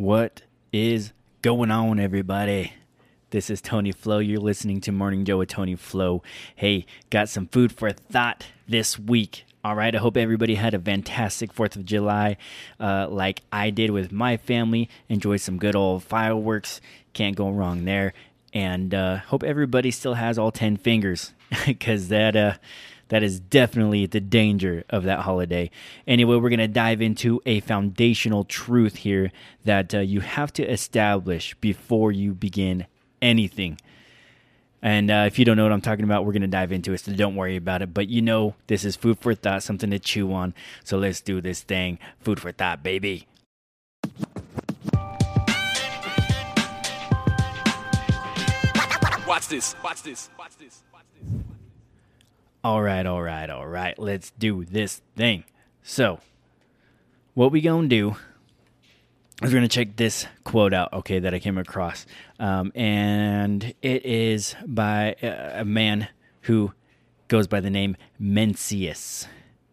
What is going on, everybody? This is Tony Flow. You're listening to Morning Joe with Tony Flow. Hey, got some food for thought this week. All right, I hope everybody had a fantastic 4th of July uh, like I did with my family. Enjoyed some good old fireworks. Can't go wrong there. And uh, hope everybody still has all 10 fingers because that. Uh, that is definitely the danger of that holiday. Anyway, we're going to dive into a foundational truth here that uh, you have to establish before you begin anything. And uh, if you don't know what I'm talking about, we're going to dive into it, so don't worry about it. But you know, this is food for thought, something to chew on. So let's do this thing. Food for thought, baby. Watch this. Watch this. Watch this. Watch this. All right, all right, all right. Let's do this thing. So, what we gonna do is we're gonna check this quote out, okay, that I came across, um, and it is by a, a man who goes by the name Mencius.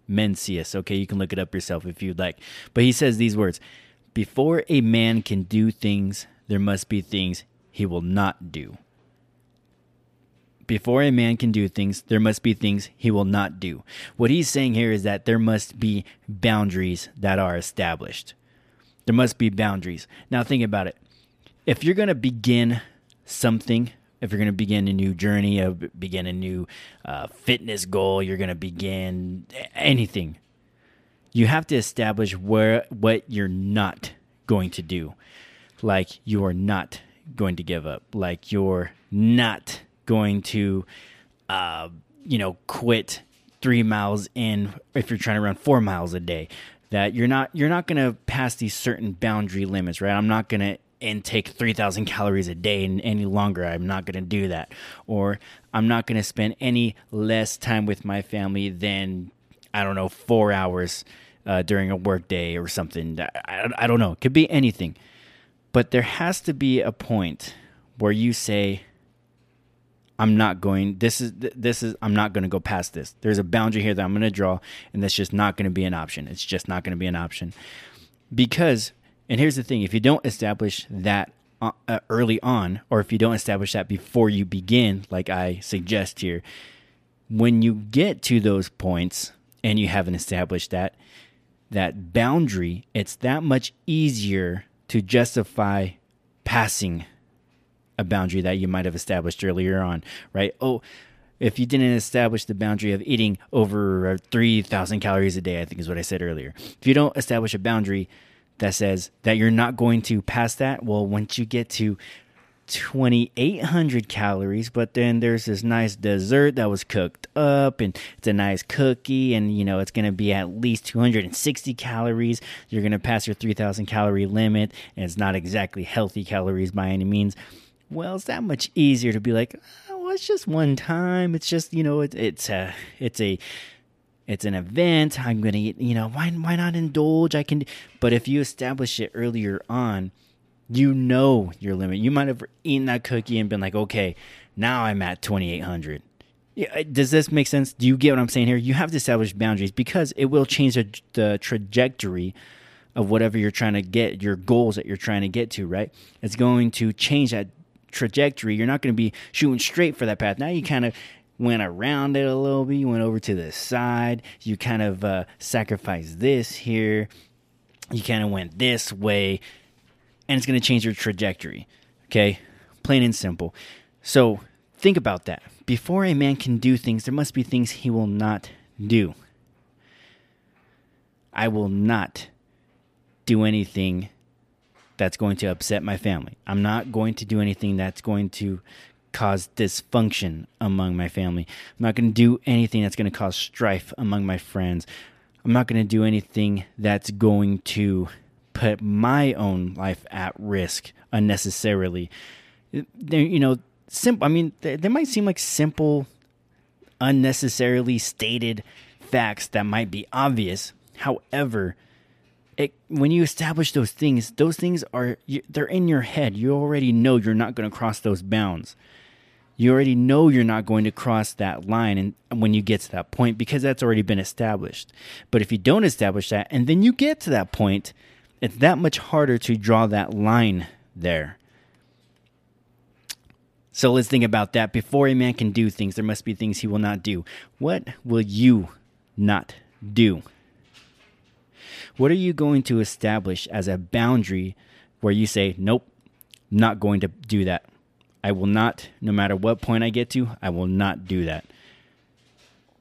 Mencius. Okay, you can look it up yourself if you'd like. But he says these words: "Before a man can do things, there must be things he will not do." Before a man can do things, there must be things he will not do. What he's saying here is that there must be boundaries that are established. There must be boundaries. Now, think about it. If you're going to begin something, if you're going to begin a new journey, uh, begin a new uh, fitness goal, you're going to begin anything, you have to establish where what you're not going to do. Like you're not going to give up. Like you're not going to, uh, you know, quit three miles in if you're trying to run four miles a day. That you're not you're not going to pass these certain boundary limits, right? I'm not going to intake 3000 calories a day any longer i'm not going to do that or i'm not going to spend any less time with my family than i don't know four hours uh, during a work day or something I, I don't know it could be anything but there has to be a point where you say I'm not going this is this is I'm not going to go past this. There's a boundary here that I'm going to draw and that's just not going to be an option. It's just not going to be an option. Because and here's the thing, if you don't establish that uh, uh, early on or if you don't establish that before you begin like I suggest here, when you get to those points and you haven't established that that boundary, it's that much easier to justify passing a boundary that you might have established earlier on, right? Oh, if you didn't establish the boundary of eating over 3,000 calories a day, I think is what I said earlier. If you don't establish a boundary that says that you're not going to pass that, well, once you get to 2,800 calories, but then there's this nice dessert that was cooked up and it's a nice cookie and you know it's going to be at least 260 calories. You're going to pass your 3,000 calorie limit and it's not exactly healthy calories by any means well, it's that much easier to be like, oh, well, it's just one time. It's just you know, it, it's a it's a it's an event. I'm gonna you know why why not indulge? I can. But if you establish it earlier on, you know your limit. You might have eaten that cookie and been like, okay, now I'm at 2,800. Yeah, uh, does this make sense? Do you get what I'm saying here? You have to establish boundaries because it will change the, the trajectory of whatever you're trying to get, your goals that you're trying to get to, right? It's going to change that trajectory. You're not going to be shooting straight for that path. Now you kind of went around it a little bit. You went over to the side. You kind of uh, sacrificed this here. You kind of went this way, and it's going to change your trajectory. Okay, plain and simple. So think about that. Before a man can do things, there must be things he will not do. I will not do anything that's going to upset my family. I'm not going to do anything that's going to cause dysfunction among my family. I'm not going to do anything that's going to cause strife among my friends. I'm not going to do anything that's going to put my own life at risk unnecessarily. There, you know, simple. I mean, they, they might seem like simple, unnecessarily stated facts that might be obvious. However, it, when you establish those things, those things are they're in your head. You already know you're not going to cross those bounds. You already know you're not going to cross that line and when you get to that point because that's already been established. But if you don't establish that and then you get to that point, it's that much harder to draw that line there. So let's think about that. Before a man can do things, there must be things he will not do. What will you not do? What are you going to establish as a boundary where you say, nope, not going to do that? I will not, no matter what point I get to, I will not do that.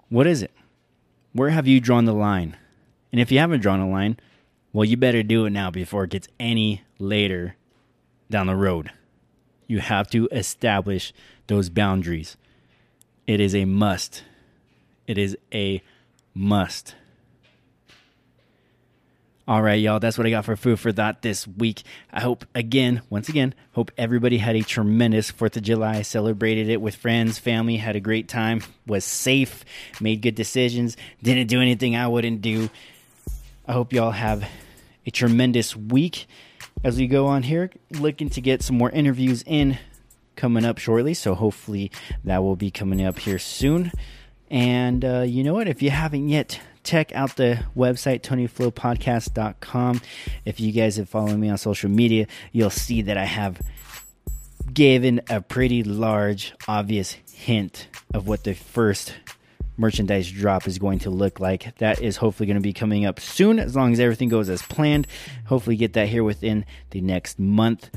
What is it? Where have you drawn the line? And if you haven't drawn a line, well, you better do it now before it gets any later down the road. You have to establish those boundaries. It is a must. It is a must. All right, y'all, that's what I got for food for thought this week. I hope, again, once again, hope everybody had a tremendous 4th of July, celebrated it with friends, family, had a great time, was safe, made good decisions, didn't do anything I wouldn't do. I hope y'all have a tremendous week as we go on here, looking to get some more interviews in coming up shortly. So hopefully that will be coming up here soon. And uh, you know what? If you haven't yet, check out the website, TonyFlowPodcast.com. If you guys have followed me on social media, you'll see that I have given a pretty large, obvious hint of what the first merchandise drop is going to look like. That is hopefully going to be coming up soon, as long as everything goes as planned. Hopefully, get that here within the next month.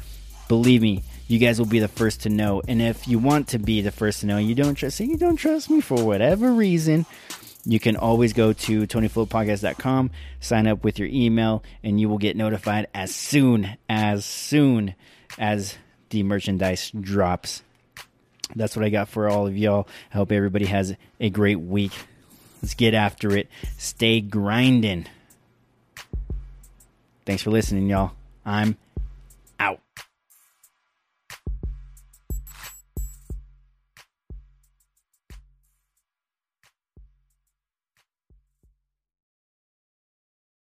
Believe me, you guys will be the first to know. And if you want to be the first to know, you don't trust, you don't trust me for whatever reason, you can always go to tonyflowpodcast.com, sign up with your email, and you will get notified as soon as soon as the merchandise drops. That's what I got for all of y'all. I hope everybody has a great week. Let's get after it. Stay grinding. Thanks for listening, y'all. I'm